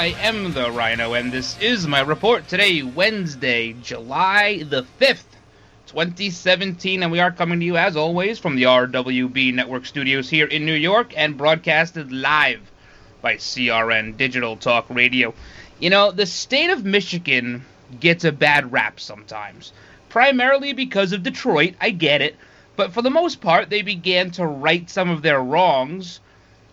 I am the Ryno, and this is my report today, Wednesday, July the 5th, 2017. And we are coming to you, as always, from the RWB Network studios here in New York and broadcasted live by CRN Digital Talk Radio. You know, the state of Michigan gets a bad rap sometimes, primarily because of Detroit. I get it. But for the most part, they began to right some of their wrongs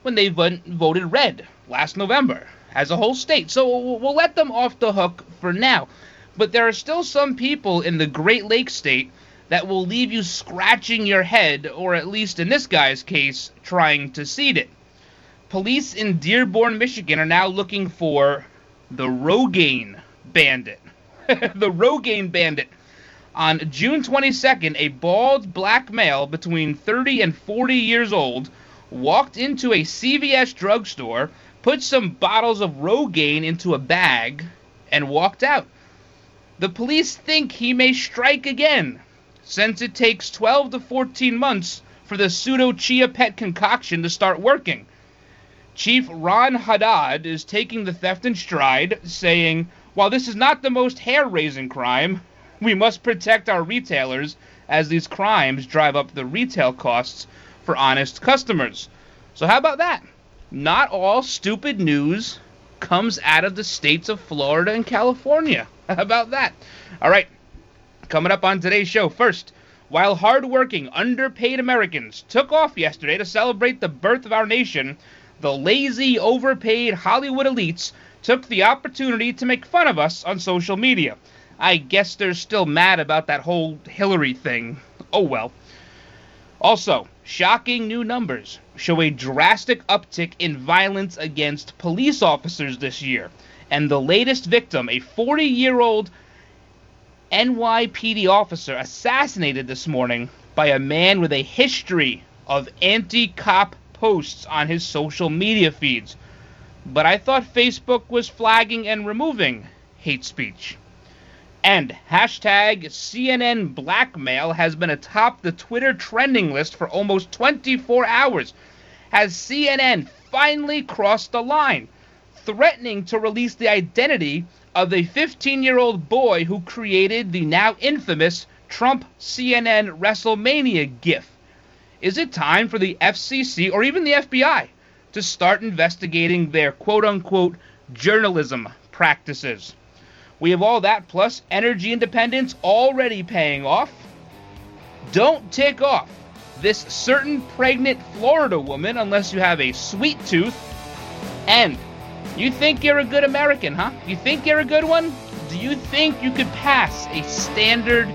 when they vo- voted red last November as a whole state. So we'll, let them off the hook for now. But there are still some people in the Great Lakes state that will leave you scratching your head, or at least in this guy's case, trying to seed it. Police in Dearborn, Michigan are now looking for the Rogaine Bandit. the Rogaine Bandit. On June 22nd, a bald black male between 30 and 40 years old walked into a CVS drugstore, put some bottles of Rogaine into a bag, and walked out. The police think he may strike again, since it takes 12 to 14 months for the pseudo chia pet concoction to start working. Chief Ron Haddad is taking the theft in stride, saying, While this is not the most hair raising crime, we must protect our retailers as these crimes drive up the retail costs for honest customers. So, how about that? Not all stupid news comes out of the states of Florida and California. How about that? All right, coming up on today's show. First, while hardworking, underpaid Americans took off yesterday to celebrate the birth of our nation, the lazy, overpaid Hollywood elites took the opportunity to make fun of us on social media. I guess they're still mad about that whole Hillary thing. Oh well. Also, shocking new numbers show a drastic uptick in violence against police officers this year. And the latest victim, a 40 year old NYPD officer, assassinated this morning by a man with a history of anti cop posts on his social media feeds. But I thought Facebook was flagging and removing hate speech. And hashtag CNN blackmail has been atop the Twitter trending list for almost 24 hours. Has CNN finally crossed the line, threatening to release the identity of the 15 year old boy who created the now infamous Trump CNN WrestleMania GIF? Is it time for the FCC or even the FBI to start investigating their quote unquote journalism practices? We have all that plus energy independence already paying off. Don't tick off this certain pregnant Florida woman unless you have a sweet tooth. And you think you're a good American, huh? You think you're a good one? Do you think you could pass a standard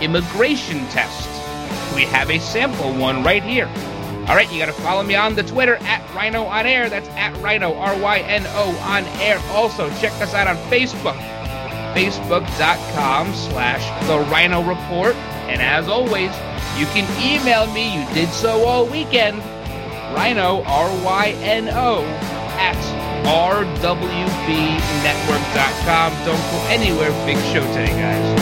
immigration test? We have a sample one right here. All right, you got to follow me on the Twitter at Ryno on Air. That's at Ryno R Y N O on Air. Also, check us out on Facebook facebook.com slash the ryno report. And as always you can email me. You did so all weekend. Ryno r-y-n-o at rwbnetwork.com don't go anywhere. Big show today guys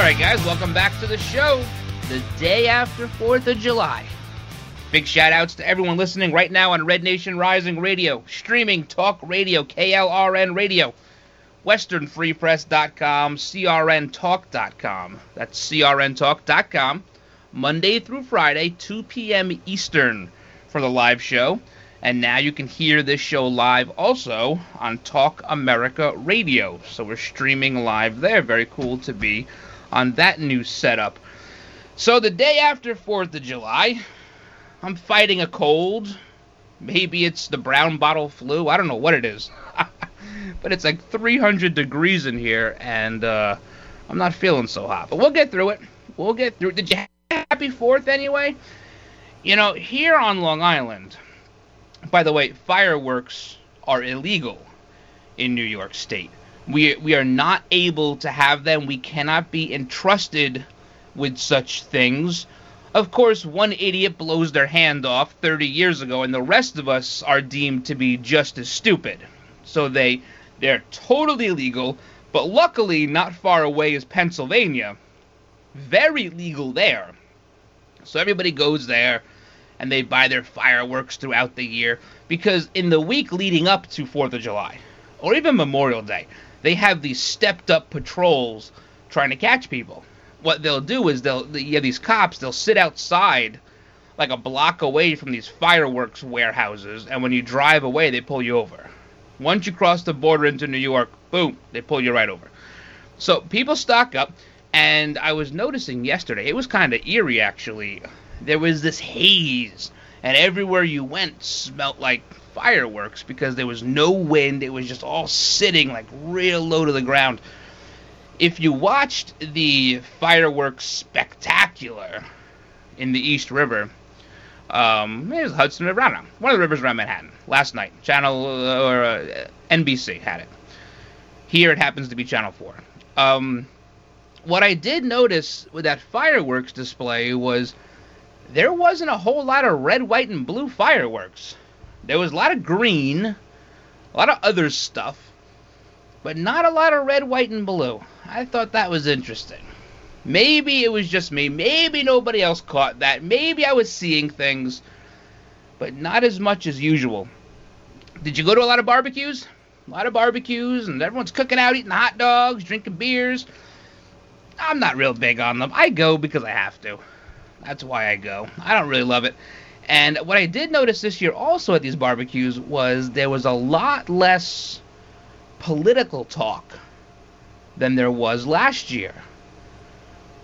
All right, guys, welcome back to the show. The day after 4th of July. Big shout outs to everyone listening right now on Red Nation Rising Radio, streaming talk radio, KLRN Radio, westernfreepress.com, crntalk.com. That's crntalk.com. Monday through Friday, 2 p.m. Eastern for the live show. And now you can hear this show live also on Talk America Radio. So we're streaming live there. Very cool to be on that new setup. So the day after 4th of July, I'm fighting a cold. Maybe it's the brown bottle flu. I don't know what it is. but it's like 300 degrees in here, and uh, I'm not feeling so hot. But we'll get through it. We'll get through it. Did you have happy 4th anyway? You know, here on Long Island, by the way, fireworks are illegal in New York State. We, we are not able to have them. We cannot be entrusted with such things. Of course, one idiot blows their hand off 30 years ago, and the rest of us are deemed to be just as stupid. So they they're totally legal, but luckily not far away is Pennsylvania. Very legal there. So everybody goes there and they buy their fireworks throughout the year because in the week leading up to 4th of July or even Memorial Day, they have these stepped up patrols trying to catch people. What they'll do is they'll you have these cops, they'll sit outside like a block away from these fireworks warehouses and when you drive away they pull you over. Once you cross the border into New York, boom, they pull you right over. So people stock up and I was noticing yesterday, it was kind of eerie actually. There was this haze, and everywhere you went smelt like fireworks because there was no wind. It was just all sitting like real low to the ground. If you watched the fireworks spectacular in the East River, um, it was Hudson River, I don't know, one of the rivers around Manhattan, last night, Channel uh, or uh, NBC had it. Here it happens to be Channel 4. Um, what I did notice with that fireworks display was there wasn't a whole lot of red, white, and blue fireworks. There was a lot of green, a lot of other stuff, but not a lot of red, white, and blue. I thought that was interesting. Maybe it was just me. Maybe nobody else caught that. Maybe I was seeing things, but not as much as usual. Did you go to a lot of barbecues? A lot of barbecues, and everyone's cooking out, eating hot dogs, drinking beers. I'm not real big on them. I go because I have to. That's why I go. I don't really love it. And what I did notice this year also at these barbecues was there was a lot less political talk than there was last year.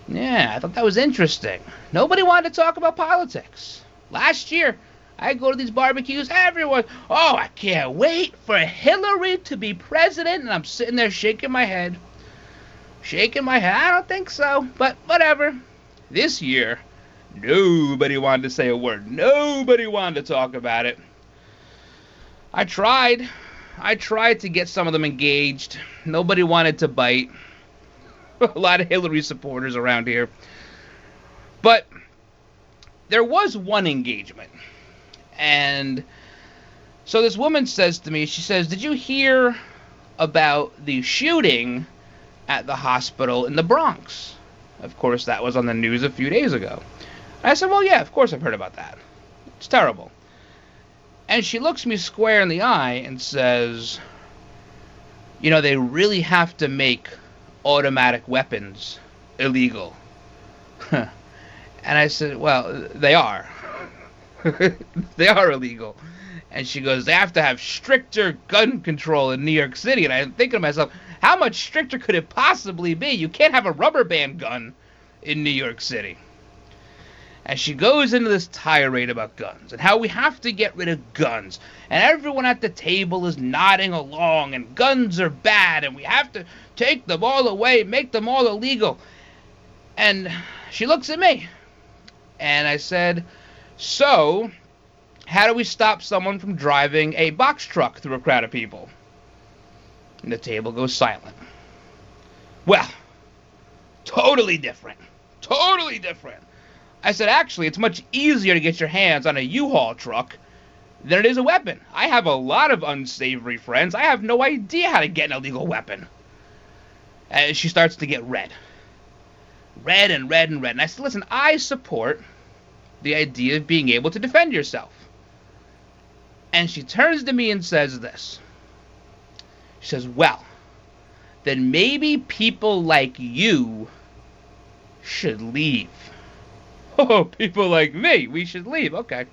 Yeah, I thought that was interesting. Nobody wanted to talk about politics. Last year, I go to these barbecues, everyone, oh, I can't wait for Hillary to be president, and I'm sitting there shaking my head. Shaking my head, I don't think so, but whatever. This year, nobody wanted to say a word. Nobody wanted to talk about it. I tried. I tried to get some of them engaged. Nobody wanted to bite. a lot of Hillary supporters around here. But there was one engagement. And so this woman says to me, she says, Did you hear about the shooting at the hospital in the Bronx? Of course, that was on the news a few days ago. I said, Well, yeah, of course I've heard about that. It's terrible. And she looks me square in the eye and says, You know, they really have to make automatic weapons illegal. and I said, Well, they are. they are illegal. And she goes, They have to have stricter gun control in New York City. And I'm thinking to myself, How much stricter could it possibly be? You can't have a rubber band gun in New York City. And she goes into this tirade about guns and how we have to get rid of guns. And everyone at the table is nodding along, and guns are bad, and we have to take them all away, make them all illegal. And she looks at me. And I said, So, how do we stop someone from driving a box truck through a crowd of people? And the table goes silent. Well, totally different. Totally different. I said, actually, it's much easier to get your hands on a U-Haul truck than it is a weapon. I have a lot of unsavory friends. I have no idea how to get an illegal weapon. And she starts to get red. Red and red and red. And I said, listen, I support the idea of being able to defend yourself. And she turns to me and says this. She says, well, then maybe people like you should leave. Oh, people like me, we should leave. Okay.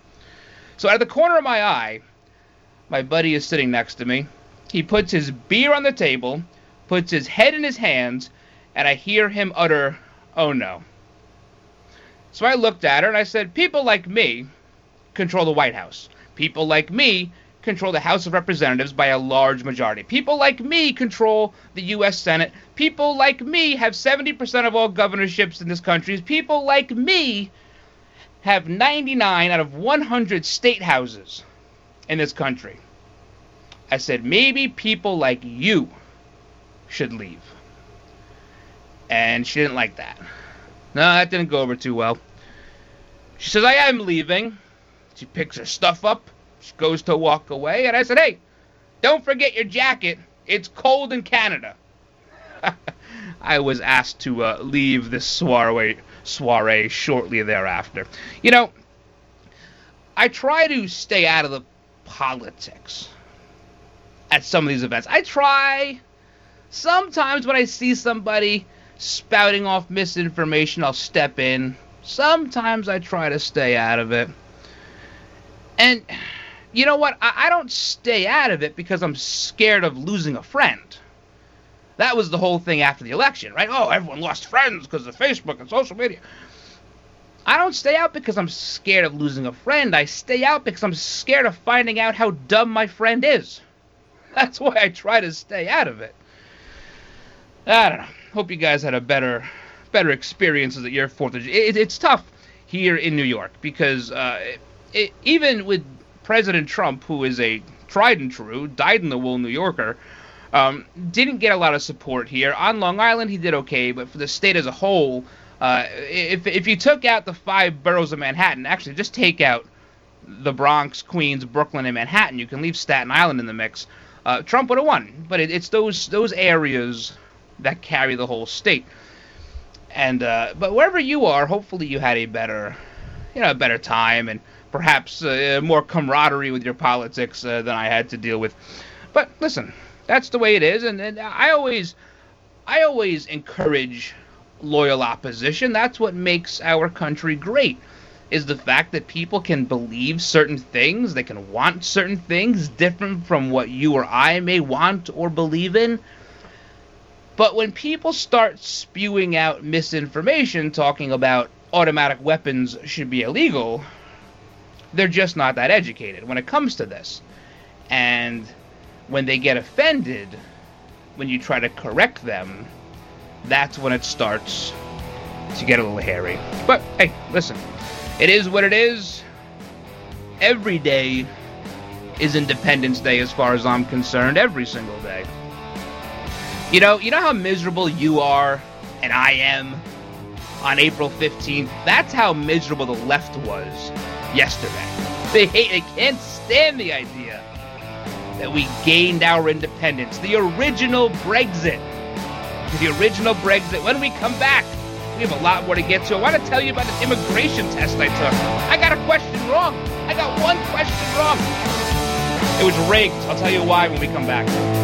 So of the corner of my eye, my buddy is sitting next to me. He puts his beer on the table, puts his head in his hands, and I hear him utter, Oh no. So I looked at her and I said, People like me control the White House. People like me control the House of Representatives by a large majority. People like me control the U.S. Senate. People like me have 70% of all governorships in this country. People like me have 99 out of 100 state houses in this country. I said, maybe people like you should leave. And she didn't like that. No, that didn't go over too well. She says, I am leaving. She picks her stuff up goes to walk away, and I said, "Hey, don't forget your jacket. It's cold in Canada." I was asked to uh, leave this soiree, soiree shortly thereafter. You know, I try to stay out of the politics at some of these events. I try. Sometimes when I see somebody spouting off misinformation, I'll step in. Sometimes I try to stay out of it. And you know what? I, I don't stay out of it because I'm scared of losing a friend. That was the whole thing after the election, right? Oh, everyone lost friends because of Facebook and social media. I don't stay out because I'm scared of losing a friend. I stay out because I'm scared of finding out how dumb my friend is. That's why I try to stay out of it. I don't know. Hope you guys had a better, better experiences at your Fourth of it, It's tough here in New York because uh, it, even with President Trump, who is a tried and true, dyed in the wool New Yorker, um, didn't get a lot of support here. On Long Island, he did okay, but for the state as a whole, uh, if, if you took out the five boroughs of Manhattan, actually just take out the Bronx, Queens, Brooklyn, and Manhattan, you can leave Staten Island in the mix. Uh, Trump would have won, but it, it's those those areas that carry the whole state. And uh, but wherever you are, hopefully you had a better, you know, a better time and perhaps uh, more camaraderie with your politics uh, than I had to deal with. But listen, that's the way it is, and, and I always, I always encourage loyal opposition. That's what makes our country great. Is the fact that people can believe certain things, they can want certain things different from what you or I may want or believe in. But when people start spewing out misinformation talking about automatic weapons should be illegal, they're just not that educated when it comes to this. And when they get offended, when you try to correct them, that's when it starts to get a little hairy. But hey, listen, it is what it is. Every day is Independence Day as far as I'm concerned, every single day. You know, you know how miserable you are and I am on April 15th? That's how miserable the left was yesterday. They hate, they can't stand the idea that we gained our independence. The original Brexit. The original Brexit. When we come back, we have a lot more to get to. I want to tell you about an immigration test I took. I got a question wrong. I got one question wrong. It was rigged. I'll tell you why when we come back.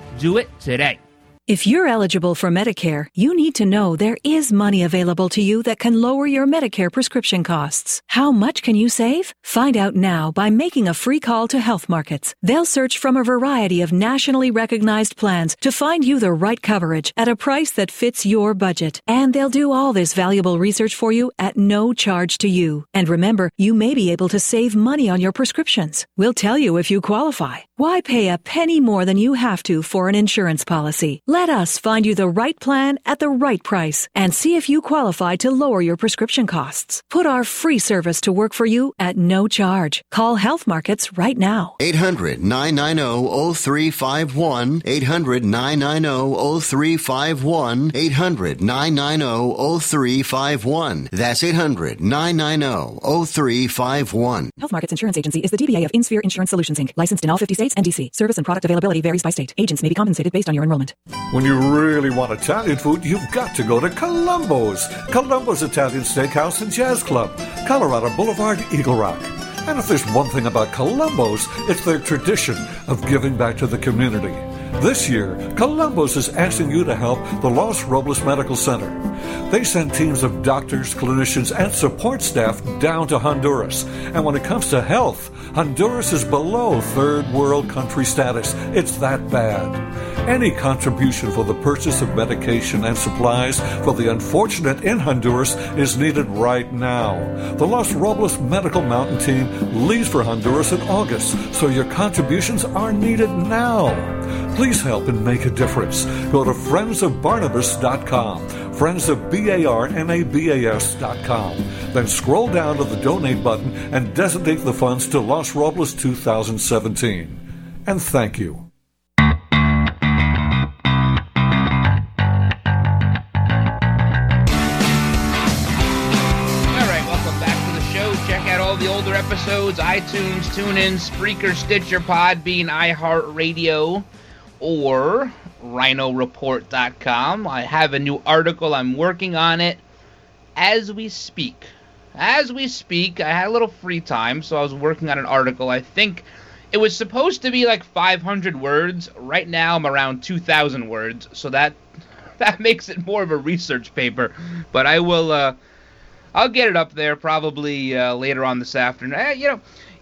Do it today. If you're eligible for Medicare, you need to know there is money available to you that can lower your Medicare prescription costs. How much can you save? Find out now by making a free call to Health Markets. They'll search from a variety of nationally recognized plans to find you the right coverage at a price that fits your budget. And they'll do all this valuable research for you at no charge to you. And remember, you may be able to save money on your prescriptions. We'll tell you if you qualify. Why pay a penny more than you have to for an insurance policy? Let us find you the right plan at the right price and see if you qualify to lower your prescription costs. Put our free service to work for you at no charge. Call Health Markets right now. 800 990 0351. 800 990 0351. 800 990 0351. That's 800 990 0351. Health Markets Insurance Agency is the DBA of InSphere Insurance Solutions Inc., licensed in all 50 states and DC. Service and product availability varies by state. Agents may be compensated based on your enrollment. When you really want Italian food, you've got to go to Colombo's. Colombo's Italian Steakhouse and Jazz Club, Colorado Boulevard, Eagle Rock. And if there's one thing about Colombo's, it's their tradition of giving back to the community. This year, Colombo's is asking you to help the Los Robles Medical Center. They send teams of doctors, clinicians, and support staff down to Honduras. And when it comes to health, Honduras is below third world country status. It's that bad. Any contribution for the purchase of medication and supplies for the unfortunate in Honduras is needed right now. The Los Robles Medical Mountain Team leaves for Honduras in August, so your contributions are needed now. Please help and make a difference. Go to friendsofbarnabas.com, friendsofbarnabas.com. Then scroll down to the donate button and designate the funds to Los Robles 2017. And thank you. The older episodes iTunes, TuneIn, Spreaker, Stitcher, Podbean, iHeartRadio, or rynoreport.com. I have a new article. I'm working on it as we speak. As we speak, I had a little free time, so I was working on an article. I think it was supposed to be like 500 words. Right now, I'm around 2,000 words, so that that makes it more of a research paper. But I will. Uh, I'll get it up there probably uh, later on this afternoon. Eh, you know,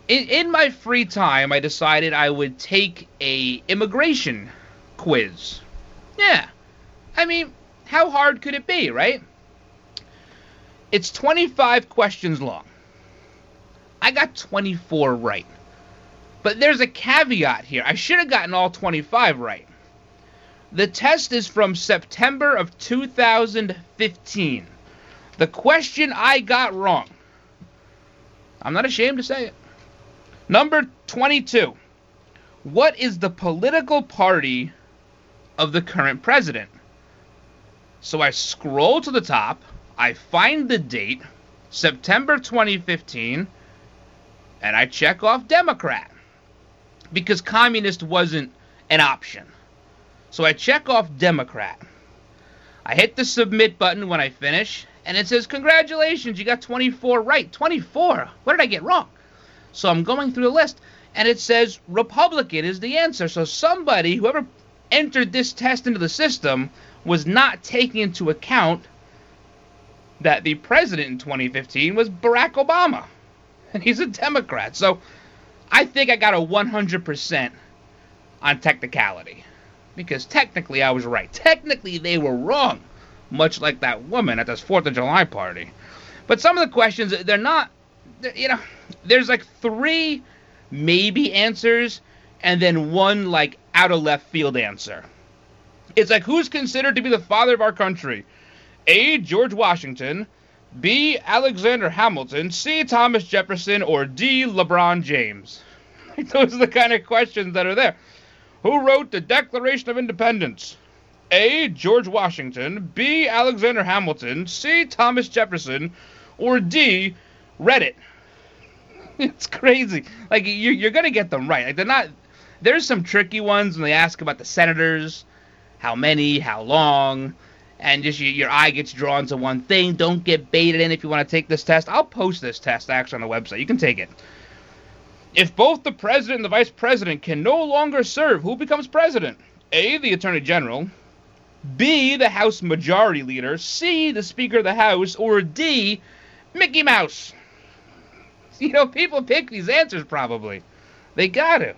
in, in my free time, I decided I would take a immigration quiz. Yeah, I mean, how hard could it be, right? It's 25 questions long. I got 24 right. But there's a caveat here. I should have gotten all 25 right. The test is from September of 2015. The question I got wrong. I'm not ashamed to say it. Number 22. What is the political party of the current president? So I scroll to the top, I find the date, September 2015, and I check off Democrat because communist wasn't an option. So I check off Democrat. I hit the submit button when I finish, and it says, Congratulations, you got 24 right. 24? What did I get wrong? So I'm going through the list, and it says Republican is the answer. So somebody, whoever entered this test into the system, was not taking into account that the president in 2015 was Barack Obama, and he's a Democrat. So I think I got a 100% on technicality. Because technically I was right. Technically they were wrong. Much like that woman at this 4th of July party. But some of the questions, they're not, you know, there's like three maybe answers and then one like out of left field answer. It's like who's considered to be the father of our country? A. George Washington, B. Alexander Hamilton, C. Thomas Jefferson, or D. LeBron James? Those are the kind of questions that are there. Who wrote the Declaration of Independence? A. George Washington, B. Alexander Hamilton, C. Thomas Jefferson, or D. Reddit. It's crazy. Like you're, you're gonna get them right. Like they're not. There's some tricky ones when they ask about the senators, how many, how long, and just your, your eye gets drawn to one thing. Don't get baited in if you want to take this test. I'll post this test actually on the website. You can take it. If both the president and the vice president can no longer serve, who becomes president? A. The attorney general. B. The House Majority Leader. C. The Speaker of the House. Or D. Mickey Mouse. You know, people pick these answers probably. They got to.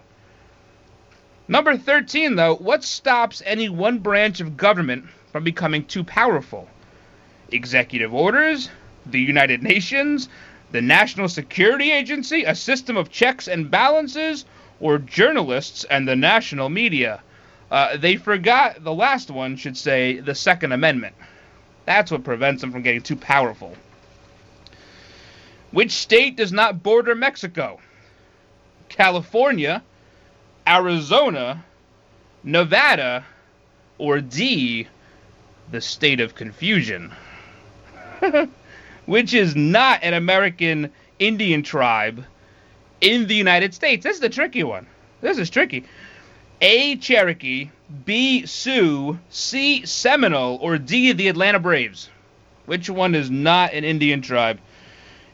Number 13, though, what stops any one branch of government from becoming too powerful? Executive orders, the United Nations, the National Security Agency, a system of checks and balances, or journalists and the national media. Uh, they forgot the last one should say the Second Amendment. That's what prevents them from getting too powerful. Which state does not border Mexico? California, Arizona, Nevada, or D, the state of confusion? Which is not an American Indian tribe in the United States. This is the tricky one. This is tricky. A. Cherokee, B. Sioux, C. Seminole, or D. the Atlanta Braves? Which one is not an Indian tribe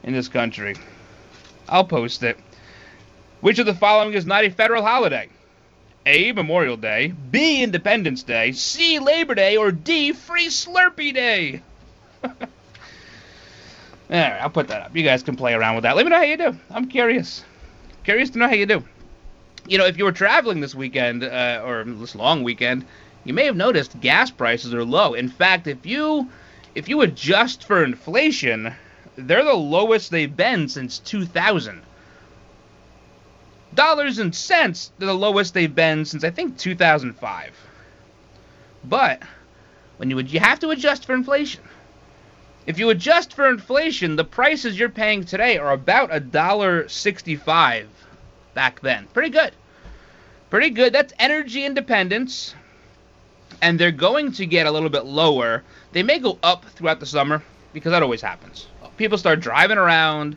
in this country? I'll post it. Which of the following is not a federal holiday? A. Memorial Day, B. Independence Day, C. Labor Day, or D. Free Slurpee Day? All right, I'll put that up. You guys can play around with that. Let me know how you do. I'm curious. Curious to know how you do you know, if you were traveling this weekend uh, or this long weekend, you may have noticed gas prices are low. In fact, if you if you adjust for inflation, they're the lowest they've been since 2000. Dollars and cents, they're the lowest they've been since I think 2005. But when you would you have to adjust for inflation. If you adjust for inflation, the prices you're paying today are about a dollar 65 back then. Pretty good. Pretty good. That's energy independence. And they're going to get a little bit lower. They may go up throughout the summer because that always happens. People start driving around.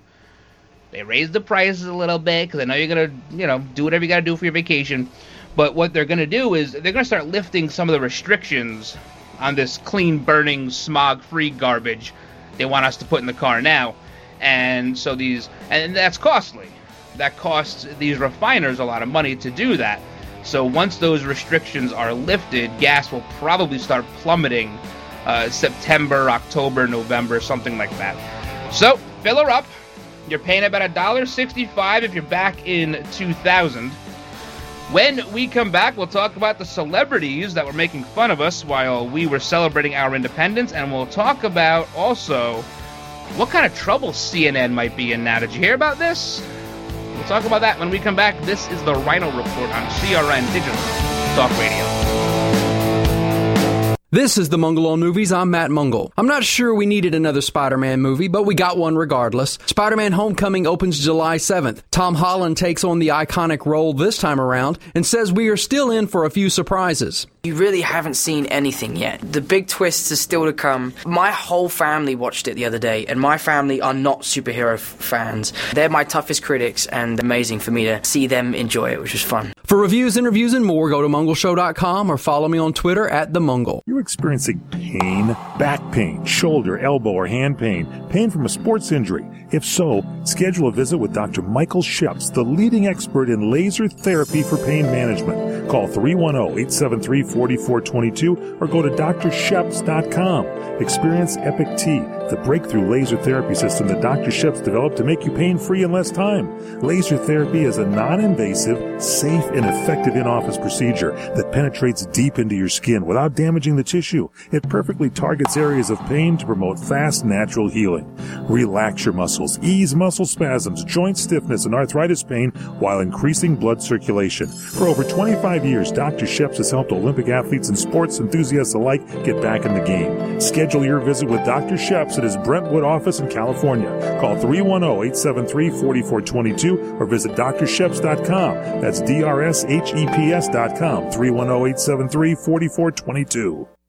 They raise the prices a little bit because they know you're to, you know, do whatever you got to do for your vacation. But what they're to do is they're to start lifting some of the restrictions on this clean burning, smog free garbage they want us to put in the car now. And so these, and that's costly that costs these refiners a lot of money to do that. So once those restrictions are lifted, gas will probably start plummeting uh, September, October, November, something like that. So fill her up. You're paying about a dollar sixty-five if you're back in 2000. When we come back, we'll talk about the celebrities that were making fun of us while we were celebrating our independence, and we'll talk about also what kind of trouble CNN might be in now. Did you hear about this? We'll talk about that when we come back. This is the Ryno Report on CRN Digital Talk Radio. This is the Mungle on Movies. I'm Matt Mungle. I'm not sure we needed another Spider Man movie, but we got one regardless. Spider Man Homecoming opens July 7th. Tom Holland takes on the iconic role this time around and says we are still in for a few surprises. You really haven't seen anything yet. The big twists are still to come. My whole family watched it the other day, and my family are not superhero f- fans. They're my toughest critics, and amazing for me to see them enjoy it, which was fun. For reviews, interviews, and more, go to mungleshow.com or follow me on Twitter at the Mungle. You're experiencing pain, back pain, shoulder, elbow, or hand pain, pain from a sports injury. If so, schedule a visit with Dr. Michael Sheps, the leading expert in laser therapy for pain management. Call 310-873-4422 or go to drsheps.com. Experience Epic T, the breakthrough laser therapy system that Dr. Sheps developed to make you pain-free in less time. Laser therapy is a non-invasive, safe, an effective in-office procedure that penetrates deep into your skin without damaging the tissue. It perfectly targets areas of pain to promote fast, natural healing. Relax your muscles, ease muscle spasms, joint stiffness, and arthritis pain while increasing blood circulation. For over 25 years, Dr. Sheps has helped Olympic athletes and sports enthusiasts alike get back in the game. Schedule your visit with Dr. Sheps at his Brentwood office in California. Call 310-873-4422 or visit drsheps.com. That's D-R-S-H-E-P-S.com. 310-873-4422.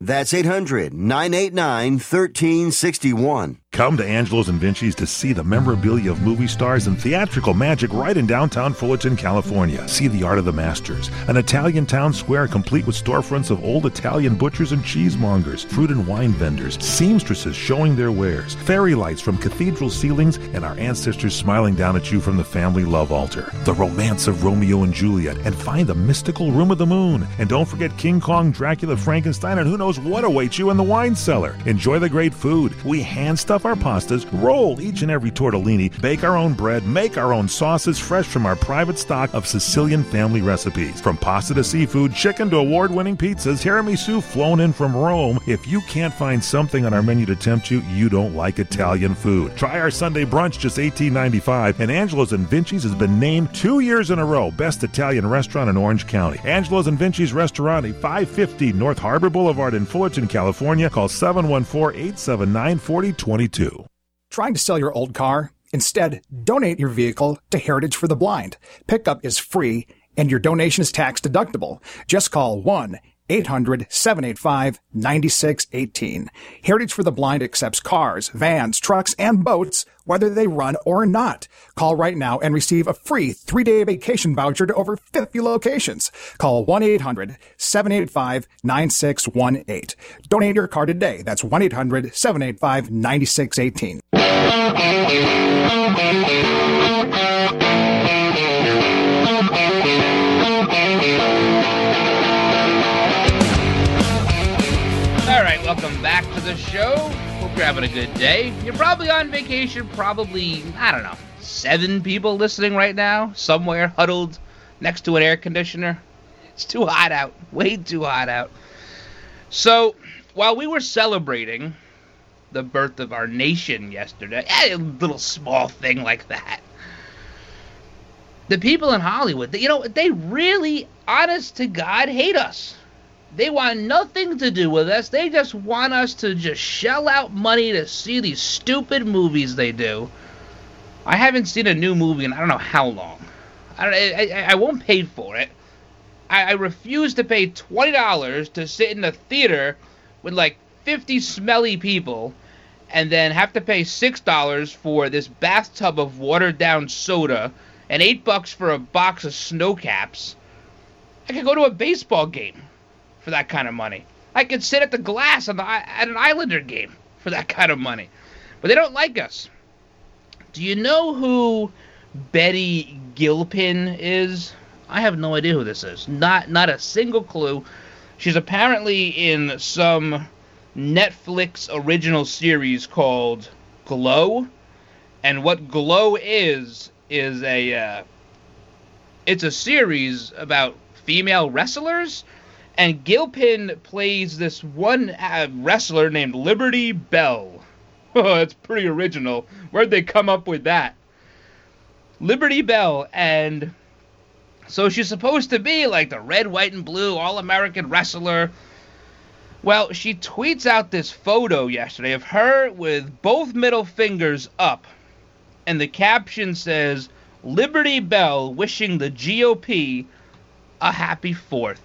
That's 800 989 1361. Come to Angelo's and Vinci's to see the memorabilia of movie stars and theatrical magic right in downtown Fullerton, California. See the art of the masters, an Italian town square complete with storefronts of old Italian butchers and cheesemongers, fruit and wine vendors, seamstresses showing their wares, fairy lights from cathedral ceilings, and our ancestors smiling down at you from the family love altar. The romance of Romeo and Juliet, and find the mystical room of the moon. And don't forget King Kong, Dracula, Frankenstein, and who knows what awaits you in the wine cellar. Enjoy the great food. We hand stuff our pastas, roll each and every tortellini, bake our own bread, make our own sauces fresh from our private stock of Sicilian family recipes. From pasta to seafood, chicken to award winning pizzas, tiramisu flown in from Rome. If you can't find something on our menu to tempt you, you don't like Italian food. Try our Sunday brunch, just $18.95, and Angelo's and Vinci's has been named two years in a row Best Italian Restaurant in Orange County. Angelo's and Vinci's Restaurant, 550 North Harbor Boulevard in Fullerton, California. Call 714 879 4022. Trying to sell your old car? Instead, donate your vehicle to Heritage for the Blind. Pickup is free and your donation is tax deductible. Just call 1 800 785 9618. Heritage for the Blind accepts cars, vans, trucks, and boats, whether they run or not. Call right now and receive a free three day vacation voucher to over 50 locations. Call 1 800 785 9618. Donate your car today. That's 1 800 785 9618. Welcome back to the show. Hope you're having a good day. You're probably on vacation, probably, I don't know, seven people listening right now, somewhere huddled next to an air conditioner. It's too hot out, way too hot out. So, while we were celebrating the birth of our nation yesterday, eh, a little small thing like that, the people in Hollywood, you know, they really, honest to God, hate us. They want nothing to do with us. They just want us to just shell out money to see these stupid movies they do. I haven't seen a new movie in I don't know how long. I, I, I won't pay for it. I, I refuse to pay twenty dollars to sit in a theater with like fifty smelly people, and then have to pay six dollars for this bathtub of watered down soda, and eight bucks for a box of snow caps. I could go to a baseball game for that kind of money. I could sit at the glass the, at an Islander game for that kind of money. But they don't like us. Do you know who Betty Gilpin is? I have no idea who this is. Not not a single clue. She's apparently in some Netflix original series called Glow. And what Glow is is a uh, it's a series about female wrestlers and Gilpin plays this one uh, wrestler named Liberty Bell. Oh, that's pretty original. Where'd they come up with that? Liberty Bell, and so she's supposed to be like the red, white, and blue all American wrestler. Well, she tweets out this photo yesterday of her with both middle fingers up, and the caption says, Liberty Bell wishing the GOP a happy fourth.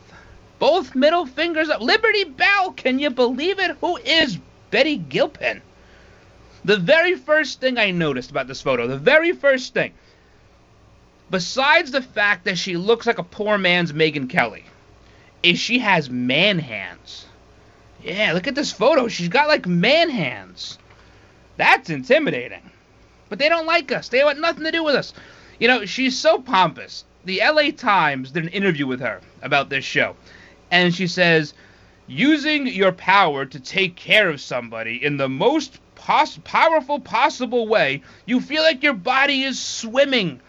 Both middle fingers up. Liberty Bell, can you believe it? Who is Betty Gilpin? The very first thing I noticed about this photo, the very first thing, besides the fact that she looks like a poor man's Megyn Kelly, is she has man hands. Yeah, look at this photo. She's got like man hands. That's intimidating. But they don't like us. They want nothing to do with us. You know, she's so pompous. The LA Times did an interview with her about this show. And she says, using your power to take care of somebody in the most pos- powerful possible way, you feel like your body is swimming.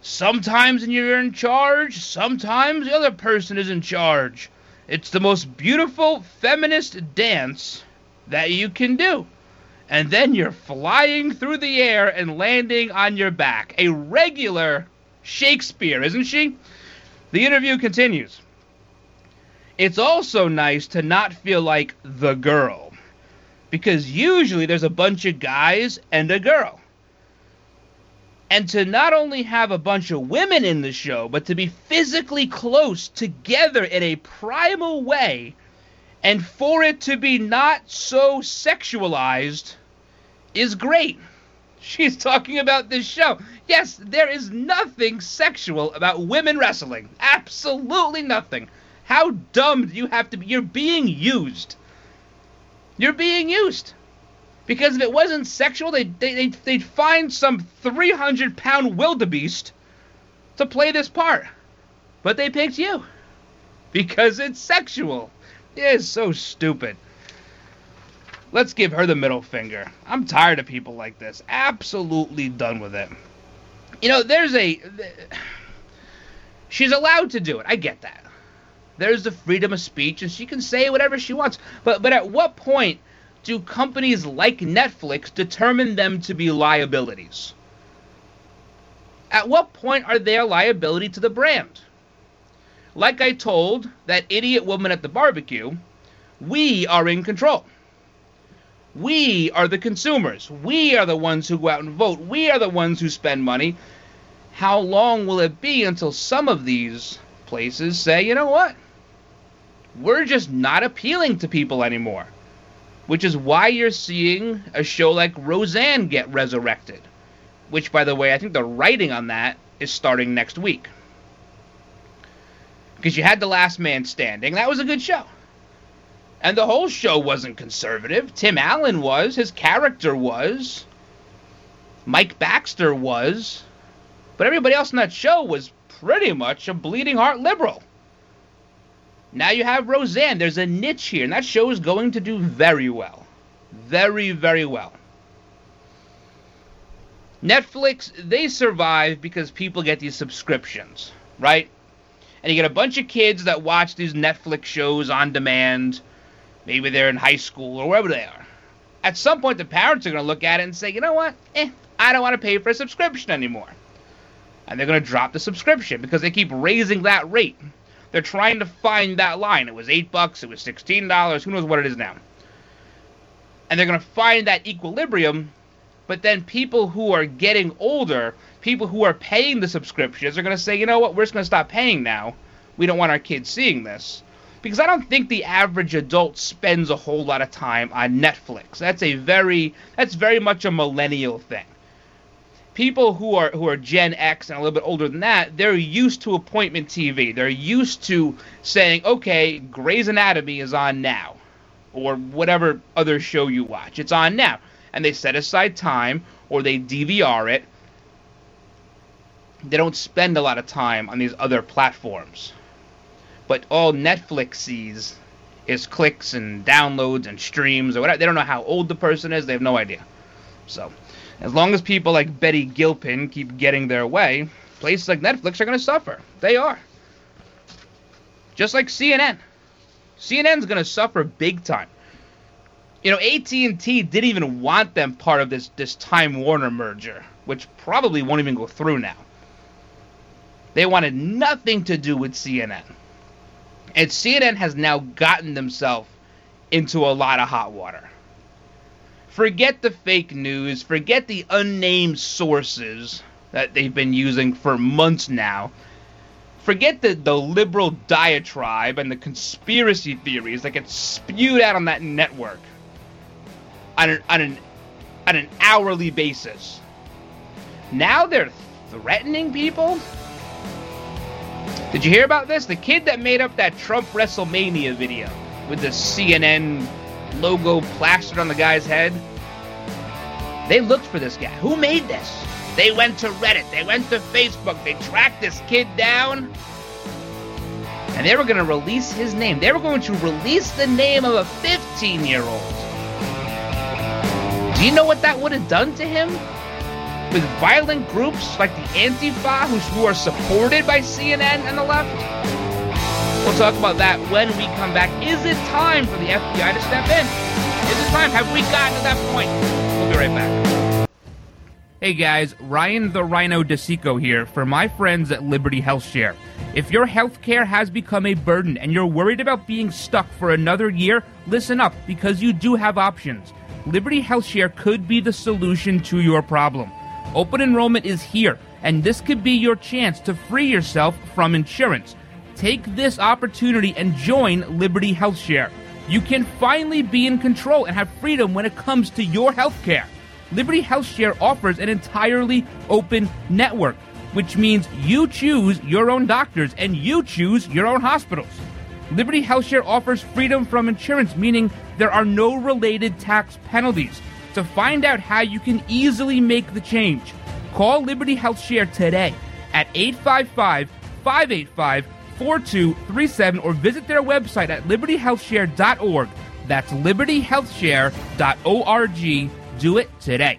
Sometimes you're in charge, sometimes the other person is in charge. It's the most beautiful feminist dance that you can do. And then you're flying through the air and landing on your back. A regular Shakespeare, isn't she? The interview continues. It's also nice to not feel like the girl. Because usually there's a bunch of guys and a girl. And to not only have a bunch of women in the show, but to be physically close together in a primal way, and for it to be not so sexualized is great. She's talking about this show. Yes, there is nothing sexual about women wrestling. Absolutely nothing. How dumb do you have to be? You're being used. You're being used. Because if it wasn't sexual, they'd, they, they'd find some 300 pound wildebeest to play this part. But they picked you. Because it's sexual. It is so stupid. Let's give her the middle finger. I'm tired of people like this. Absolutely done with it. You know, there's a. She's allowed to do it. I get that. There's the freedom of speech, and she can say whatever she wants. But but at what point do companies like Netflix determine them to be liabilities? At what point are they a liability to the brand? Like I told that idiot woman at the barbecue, we are in control. We are the consumers. We are the ones who go out and vote. We are the ones who spend money. How long will it be until some of these places say, you know what? We're just not appealing to people anymore. Which is why you're seeing a show like Roseanne get resurrected. Which, by the way, I think the writing on that is starting next week. Because you had The Last Man Standing. That was a good show. And the whole show wasn't conservative. Tim Allen was. His character was. Mike Baxter was. But everybody else in that show was pretty much a bleeding heart liberal. Now you have Roseanne. There's a niche here, and that show is going to do very well. Very, very well. Netflix, they survive because people get these subscriptions, right? And you get a bunch of kids that watch these Netflix shows on demand. Maybe they're in high school or wherever they are. At some point, the parents are going to look at it and say, you know what? Eh, I don't want to pay for a subscription anymore. And they're going to drop the subscription because they keep raising that rate. They're trying to find that line. It was eight bucks. It was sixteen dollars. Who knows what it is now? And they're going to find that equilibrium. But then people who are getting older, people who are paying the subscriptions, are going to say, you know what? We're just going to stop paying now. We don't want our kids seeing this. Because I don't think the average adult spends a whole lot of time on Netflix. That's a very that's very much a millennial thing people who are who are Gen X and a little bit older than that, they're used to appointment TV. They're used to saying, "Okay, Grey's Anatomy is on now," or whatever other show you watch. It's on now, and they set aside time or they DVR it. They don't spend a lot of time on these other platforms. But all Netflix sees is clicks and downloads and streams or whatever. They don't know how old the person is. They have no idea. So, as long as people like Betty Gilpin keep getting their way, places like Netflix are going to suffer. They are. Just like CNN. CNN's going to suffer big time. You know, AT&T didn't even want them part of this this Time Warner merger, which probably won't even go through now. They wanted nothing to do with CNN. And CNN has now gotten themselves into a lot of hot water. Forget the fake news, forget the unnamed sources that they've been using for months now. Forget the, the liberal diatribe and the conspiracy theories that get spewed out on that network on an, on an, on an hourly basis. Now they're threatening people? Did you hear about this? The kid that made up that Trump WrestleMania video with the CNN logo plastered on the guy's head. They looked for this guy. Who made this? They went to Reddit, they went to Facebook, they tracked this kid down, and they were going to release his name. They were going to release the name of a 15 year old. Do you know what that would have done to him? With violent groups like the Antifa, who are supported by CNN and the left? We'll talk about that when we come back. Is it time for the FBI to step in? Is it time? Have we gotten to that point? We'll be right back. Hey guys, Ryan the Ryno DeSico here for my friends at Liberty Health Share. If your health care has become a burden and you're worried about being stuck for another year, listen up because you do have options. Liberty Health Share could be the solution to your problem. Open enrollment is here, and this could be your chance to free yourself from insurance. Take this opportunity and join Liberty Health Share. You can finally be in control and have freedom when it comes to your health care. Liberty Health Share offers an entirely open network, which means you choose your own doctors and you choose your own hospitals. Liberty Health Share offers freedom from insurance, meaning there are no related tax penalties. To find out how you can easily make the change, call Liberty Health Share today at 855 585 4237 or visit their website at libertyhealthshare.org. That's libertyhealthshare.org. Do it today.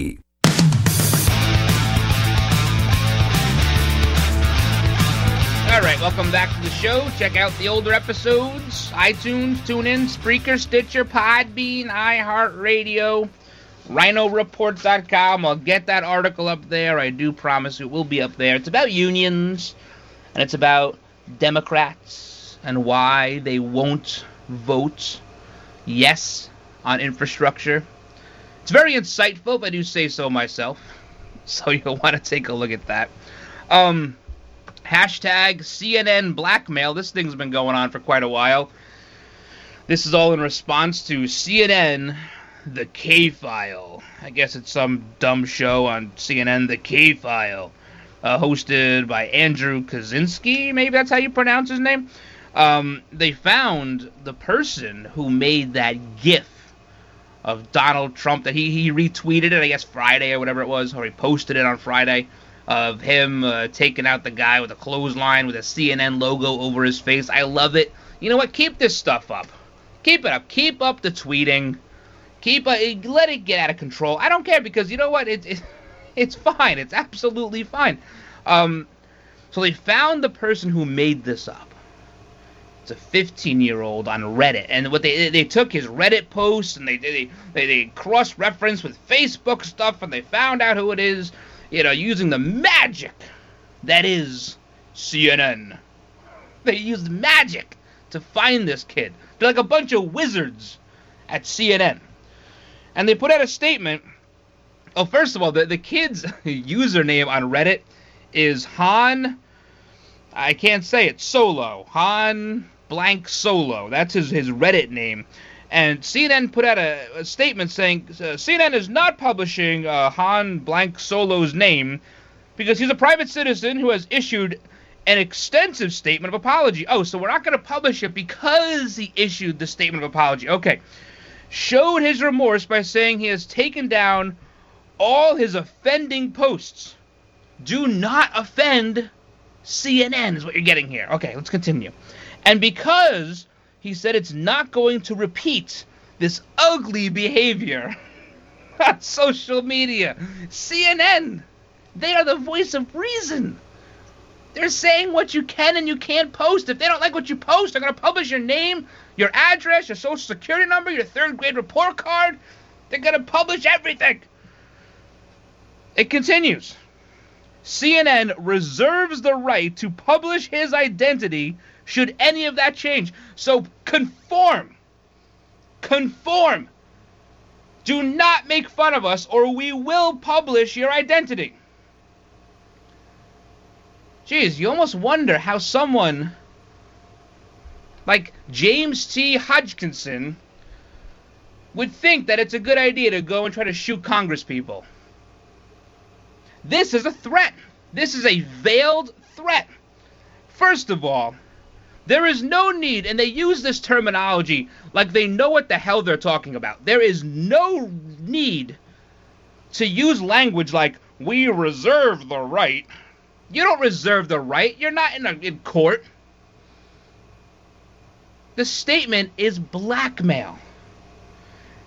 All right, welcome back to the show. Check out the older episodes, iTunes, TuneIn, Spreaker, Stitcher, Podbean, iHeartRadio, RynoReport.com. I'll get that article up there. I do promise it will be up there. It's about unions, and it's about Democrats and why they won't vote yes on infrastructure. It's very insightful, if I do say so myself. So you'll want to take a look at that. Um, hashtag CNN blackmail. This thing's been going on for quite a while. This is all in response to CNN, The K File. I guess it's some dumb show on CNN, The K File, uh, hosted by Andrew Kaczynski. Maybe that's how you pronounce his name. Um, they found the person who made that GIF of Donald Trump that he, he retweeted it, I guess Friday or whatever it was, or he posted it on Friday of him uh, taking out the guy with a clothesline with a CNN logo over his face. I love it. You know what? Keep this stuff up. Keep it up. Keep up the tweeting. Keep uh, let it get out of control. I don't care because you know what? It, it it's fine. It's absolutely fine. Um, so they found the person who made this up. It's a 15 year old on Reddit, and what they they took his Reddit posts and they they they, they cross referenced with Facebook stuff, and they found out who it is. You know, using the magic that is CNN. They used magic to find this kid. They're like a bunch of wizards at CNN, and they put out a statement. Oh, first of all, the the kid's username on Reddit is Han. I can't say it. Solo. Han blank Solo. That's his his Reddit name, And CNN put out a, a statement saying uh, CNN is not publishing uh, Han Blank Solo's name because he's a private citizen who has issued an extensive statement of apology. Oh, so we're not going to publish it because he issued the statement of apology. Okay. Showed his remorse by saying he has taken down all his offending posts. Do not offend CNN, is what you're getting here. Okay, let's continue. And because he said it's not going to repeat this ugly behavior on social media, CNN, they are the voice of reason. They're saying what you can and you can't post. If they don't like what you post, they're going to publish your name, your address, your social security number, your third grade report card. They're going to publish everything. It continues. CNN reserves the right to publish his identity should any of that change. So conform. Conform. Do not make fun of us or we will publish your identity. Jeez, you almost wonder how someone like James T. Hodgkinson would think that it's a good idea to go and try to shoot Congress people. This is a threat. This is a veiled threat. First of all, there is no need, and they use this terminology like they know what the hell they're talking about. There is no need to use language like, we reserve the right. You don't reserve the right. You're not in, a, in court. The statement is blackmail.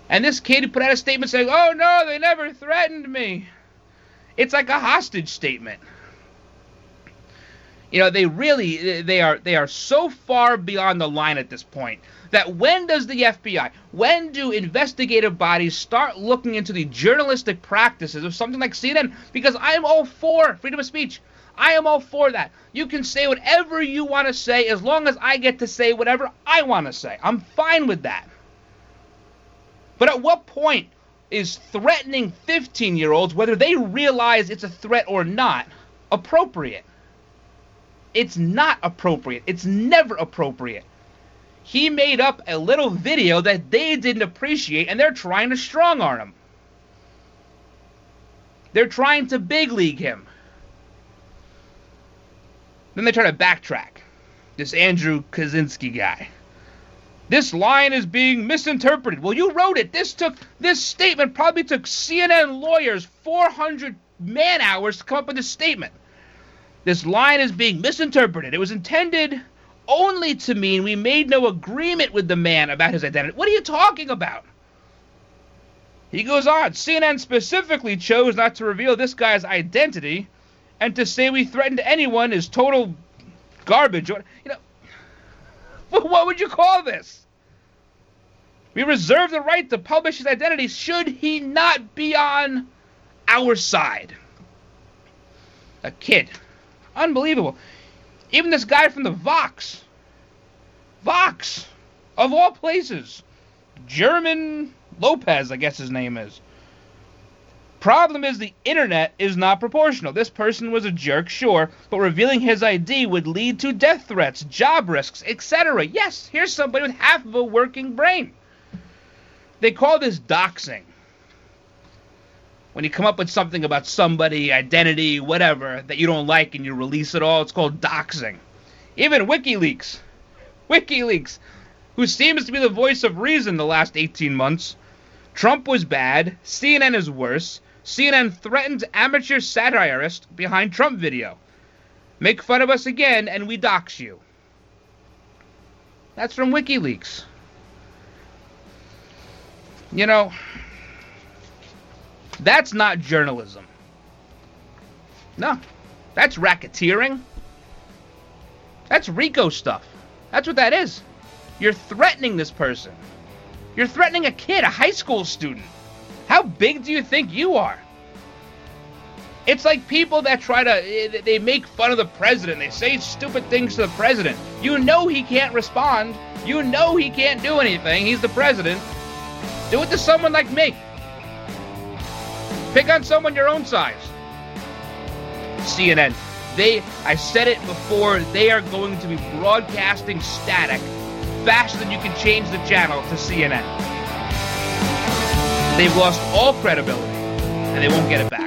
And this kid put out a statement saying, oh no, they never threatened me. It's like a hostage statement. You know, they really they are they are so far beyond the line at this point that when does the FBI, when do investigative bodies start looking into the journalistic practices of something like CNN? Because I'm all for freedom of speech. I am all for that. You can say whatever you want to say as long as I get to say whatever I want to say. I'm fine with that. But at what point is threatening 15 year olds, whether they realize it's a threat or not, appropriate? It's not appropriate. It's never appropriate. He made up a little video that they didn't appreciate, and they're trying to strong arm him. They're trying to big league him. Then they try to backtrack. This Andrew Kaczynski guy. This line is being misinterpreted. Well, you wrote it. This took this statement probably took CNN lawyers 400 man hours to come up with this statement. This line is being misinterpreted. It was intended only to mean we made no agreement with the man about his identity. What are you talking about? He goes on. CNN specifically chose not to reveal this guy's identity and to say we threatened anyone is total garbage. You know, what would you call this? We reserve the right to publish his identity should he not be on our side. A kid. Unbelievable. Even this guy from the Vox. Vox. Of all places. German Lopez, I guess his name is. Problem is the internet is not proportional. This person was a jerk, sure, but revealing his ID would lead to death threats, job risks, etc. Yes, here's somebody with half of a working brain. They call this doxing. When you come up with something about somebody, identity, whatever, that you don't like and you release it all, it's called doxing. Even WikiLeaks, WikiLeaks, who seems to be the voice of reason the last 18 months, Trump was bad, CNN is worse, CNN threatens amateur satirist behind Trump video. Make fun of us again and we dox you. That's from WikiLeaks. You know, that's not journalism. No, that's racketeering. That's RICO stuff. That's what that is. You're threatening this person. You're threatening a kid, a high school student. How big do you think you are? It's like people that try to eh, they make fun of the president. They say stupid things to the president. You know he can't respond. You know he can't do anything. He's the president. Do it to someone like me. Pick on someone your own size. CNN. They I said it before, they are going to be broadcasting static faster than you can change the channel to CNN. They've lost all credibility, and they won't get it back.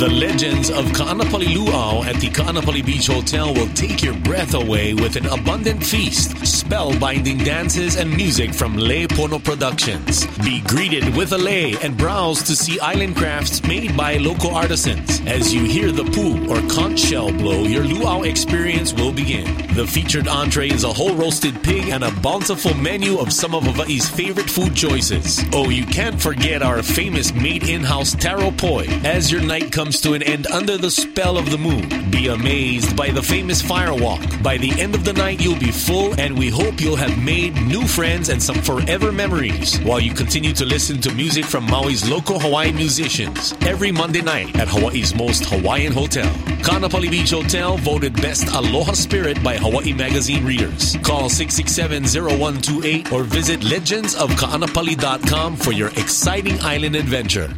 The legends of Ka'anapali Luau at the Ka'anapali Beach Hotel will take your breath away with an abundant feast, spellbinding dances, and music from Lei Pono Productions. Be greeted with a lei and browse to see island crafts made by local artisans. As you hear the pu or conch shell blow, your luau experience will begin. The featured entree is a whole roasted pig and a bountiful menu of some of Hawaii's favorite food choices. Oh, you can't forget our famous made in-house taro poi. As your night comes to an end under the spell of the moon, be amazed by the famous firewalk. By the end of the night, you'll be full, and we hope you'll have made new friends and some forever memories while you continue to listen to music from Maui's local Hawaiian musicians every Monday night at Hawaii's most Hawaiian hotel. Ka'anapali Beach Hotel voted Best Aloha Spirit by Hawaii Magazine readers. Call 667-0128 or visit legendsofkaanapali.com for your exciting island adventure.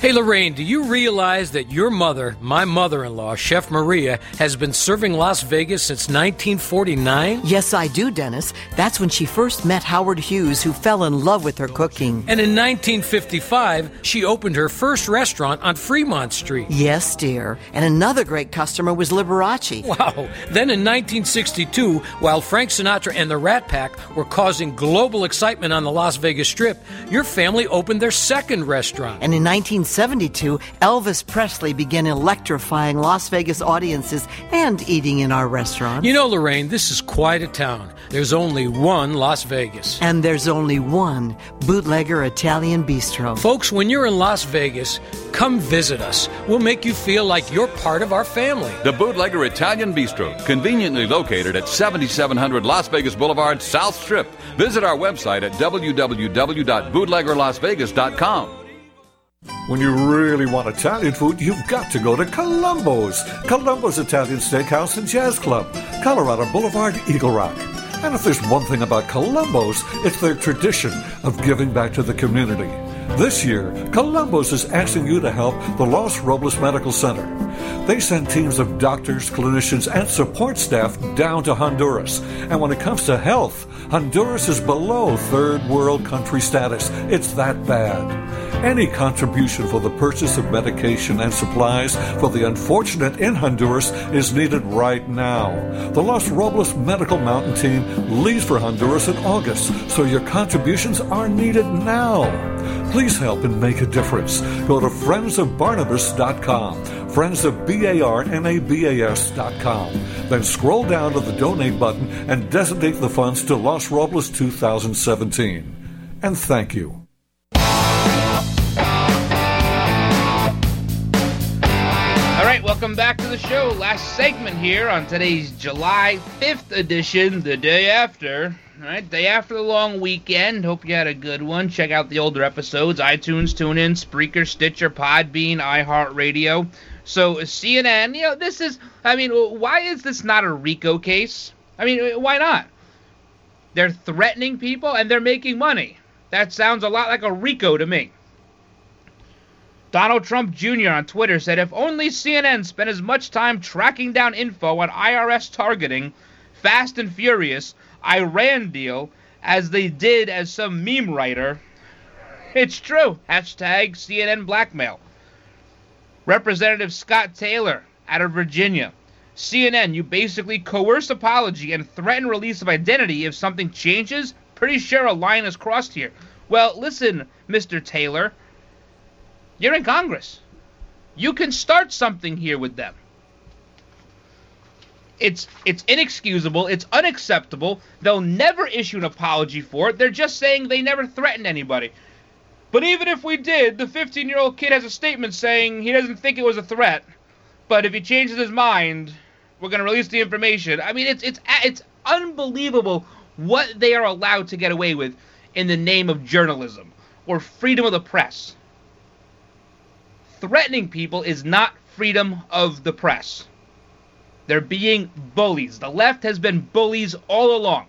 Hey Lorraine, do you realize that your mother, my mother in law, Chef Maria, has been serving Las Vegas since 1949? Yes, I do, Dennis. That's when she first met Howard Hughes, who fell in love with her cooking. And in 1955, she opened her first restaurant on Fremont Street. Yes, dear. And another great customer was Liberace. Wow. Then in 1962, while Frank Sinatra and the Rat Pack were causing global excitement on the Las Vegas Strip, your family opened their second restaurant. And in 19 1972, Elvis Presley began electrifying Las Vegas audiences and eating in our restaurant. You know, Lorraine, this is quite a town. There's only one Las Vegas. And there's only one bootlegger Italian bistro. Folks, when you're in Las Vegas, come visit us. We'll make you feel like you're part of our family. The Bootlegger Italian Bistro, conveniently located at 7700 Las Vegas Boulevard, South Strip. Visit our website at www.bootleggerlasvegas.com. When you really want Italian food, you've got to go to Colombo's. Colombo's Italian Steakhouse and Jazz Club, Colorado Boulevard, Eagle Rock. And if there's one thing about Colombo's, it's their tradition of giving back to the community. This year, Colombo's is asking you to help the Los Robles Medical Center. They send teams of doctors, clinicians, and support staff down to Honduras. And when it comes to health, Honduras is below third world country status. It's that bad. Any contribution for the purchase of medication and supplies for the unfortunate in Honduras is needed right now. The Los Robles Medical Mountain Team leaves for Honduras in August, so your contributions are needed now. Please help and make a difference. Go to friendsofbarnabas.com, friendsofbarnabas.com. Then scroll down to the donate button and designate the funds to Los Robles 2017. And thank you. All right, welcome back to the show. Last segment here on today's July 5th edition, the day after. All right, day after the long weekend. Hope you had a good one. Check out the older episodes iTunes, TuneIn, Spreaker, Stitcher, Podbean, iHeartRadio. So, CNN, you know, this is, I mean, why is this not a RICO case? I mean, why not? They're threatening people and they're making money. That sounds a lot like a RICO to me. Donald Trump Jr. on Twitter said if only CNN spent as much time tracking down info on IRS targeting Fast and Furious Iran deal as they did as some meme writer. It's true. Hashtag CNN blackmail. Representative Scott Taylor out of Virginia. CNN, you basically coerce apology and threaten release of identity if something changes. Pretty sure a line is crossed here. Well, listen, Mr. Taylor. You're in Congress. You can start something here with them. It's it's inexcusable, it's unacceptable. They'll never issue an apology for it. They're just saying they never threatened anybody. But even if we did, the 15-year-old kid has a statement saying he doesn't think it was a threat. But if he changes his mind, we're going to release the information. I mean, it's it's it's unbelievable what they are allowed to get away with in the name of journalism or freedom of the press threatening people is not freedom of the press. They're being bullies. The left has been bullies all along.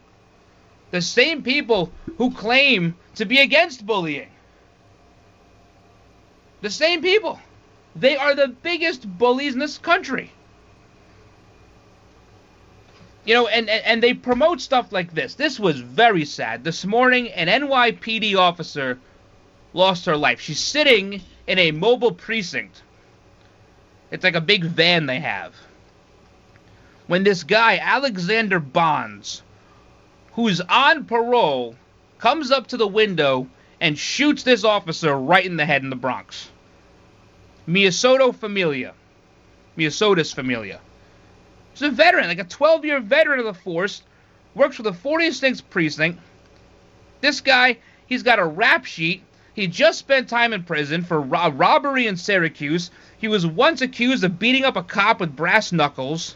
The same people who claim to be against bullying. The same people. They are the biggest bullies in this country. You know, and, and, and they promote stuff like this. This was very sad. This morning, an NYPD officer lost her life. She's sitting in a mobile precinct. It's like a big van they have. When this guy, Alexander Bonds, who's on parole, comes up to the window and shoots this officer right in the head in the Bronx. Miyasoto Familia. Miosotis Familia. He's a veteran, like a 12 year veteran of the force, works for the 46th precinct. This guy, he's got a rap sheet. He just spent time in prison for ro- robbery in Syracuse. He was once accused of beating up a cop with brass knuckles.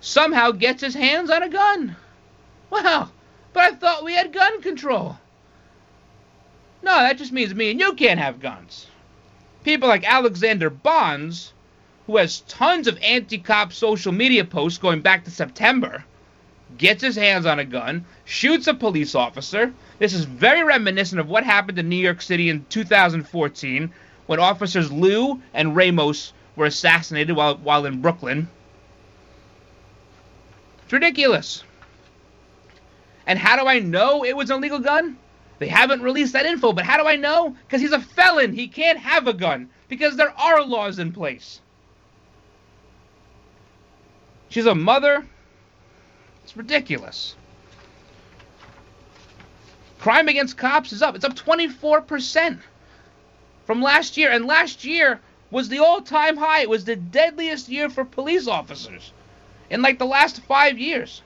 Somehow gets his hands on a gun. Wow, but I thought we had gun control. No, that just means me and you can't have guns. People like Alexander Bonds, who has tons of anti cop social media posts going back to September, gets his hands on a gun, shoots a police officer. This is very reminiscent of what happened in New York City in 2014 when officers Liu and Ramos were assassinated while, while in Brooklyn. It's ridiculous. And how do I know it was an illegal gun? They haven't released that info, but how do I know? Because he's a felon. He can't have a gun because there are laws in place. She's a mother. It's ridiculous. Crime against cops is up. It's up 24% from last year. And last year was the all time high. It was the deadliest year for police officers in like the last five years.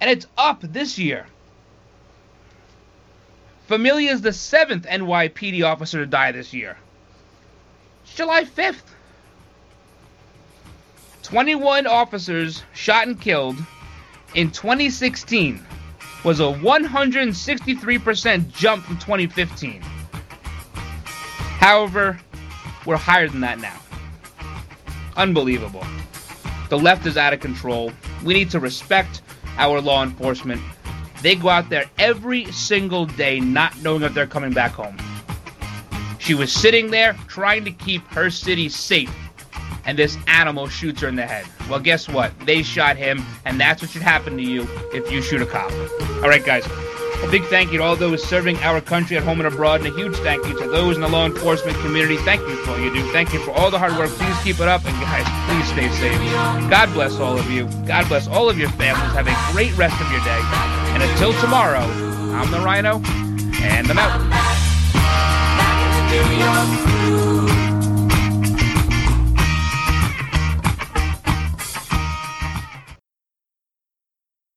And it's up this year. Familia is the seventh NYPD officer to die this year. It's July 5th. 21 officers shot and killed in 2016 was a 163% jump from 2015. However, we're higher than that now. Unbelievable. The left is out of control. We need to respect our law enforcement. They go out there every single day not knowing if they're coming back home. She was sitting there trying to keep her city safe, and this animal shoots her in the head. Well, guess what? They shot him, and that's what should happen to you if you shoot a cop. All right, guys. A big thank you to all those serving our country at home and abroad, and a huge thank you to those in the law enforcement community. Thank you for all you do. Thank you for all the hard work. Please keep it up, and guys, please stay safe. God bless all of you. God bless all of your families. Have a great rest of your day. And until tomorrow, I'm the Ryno, and I'm out.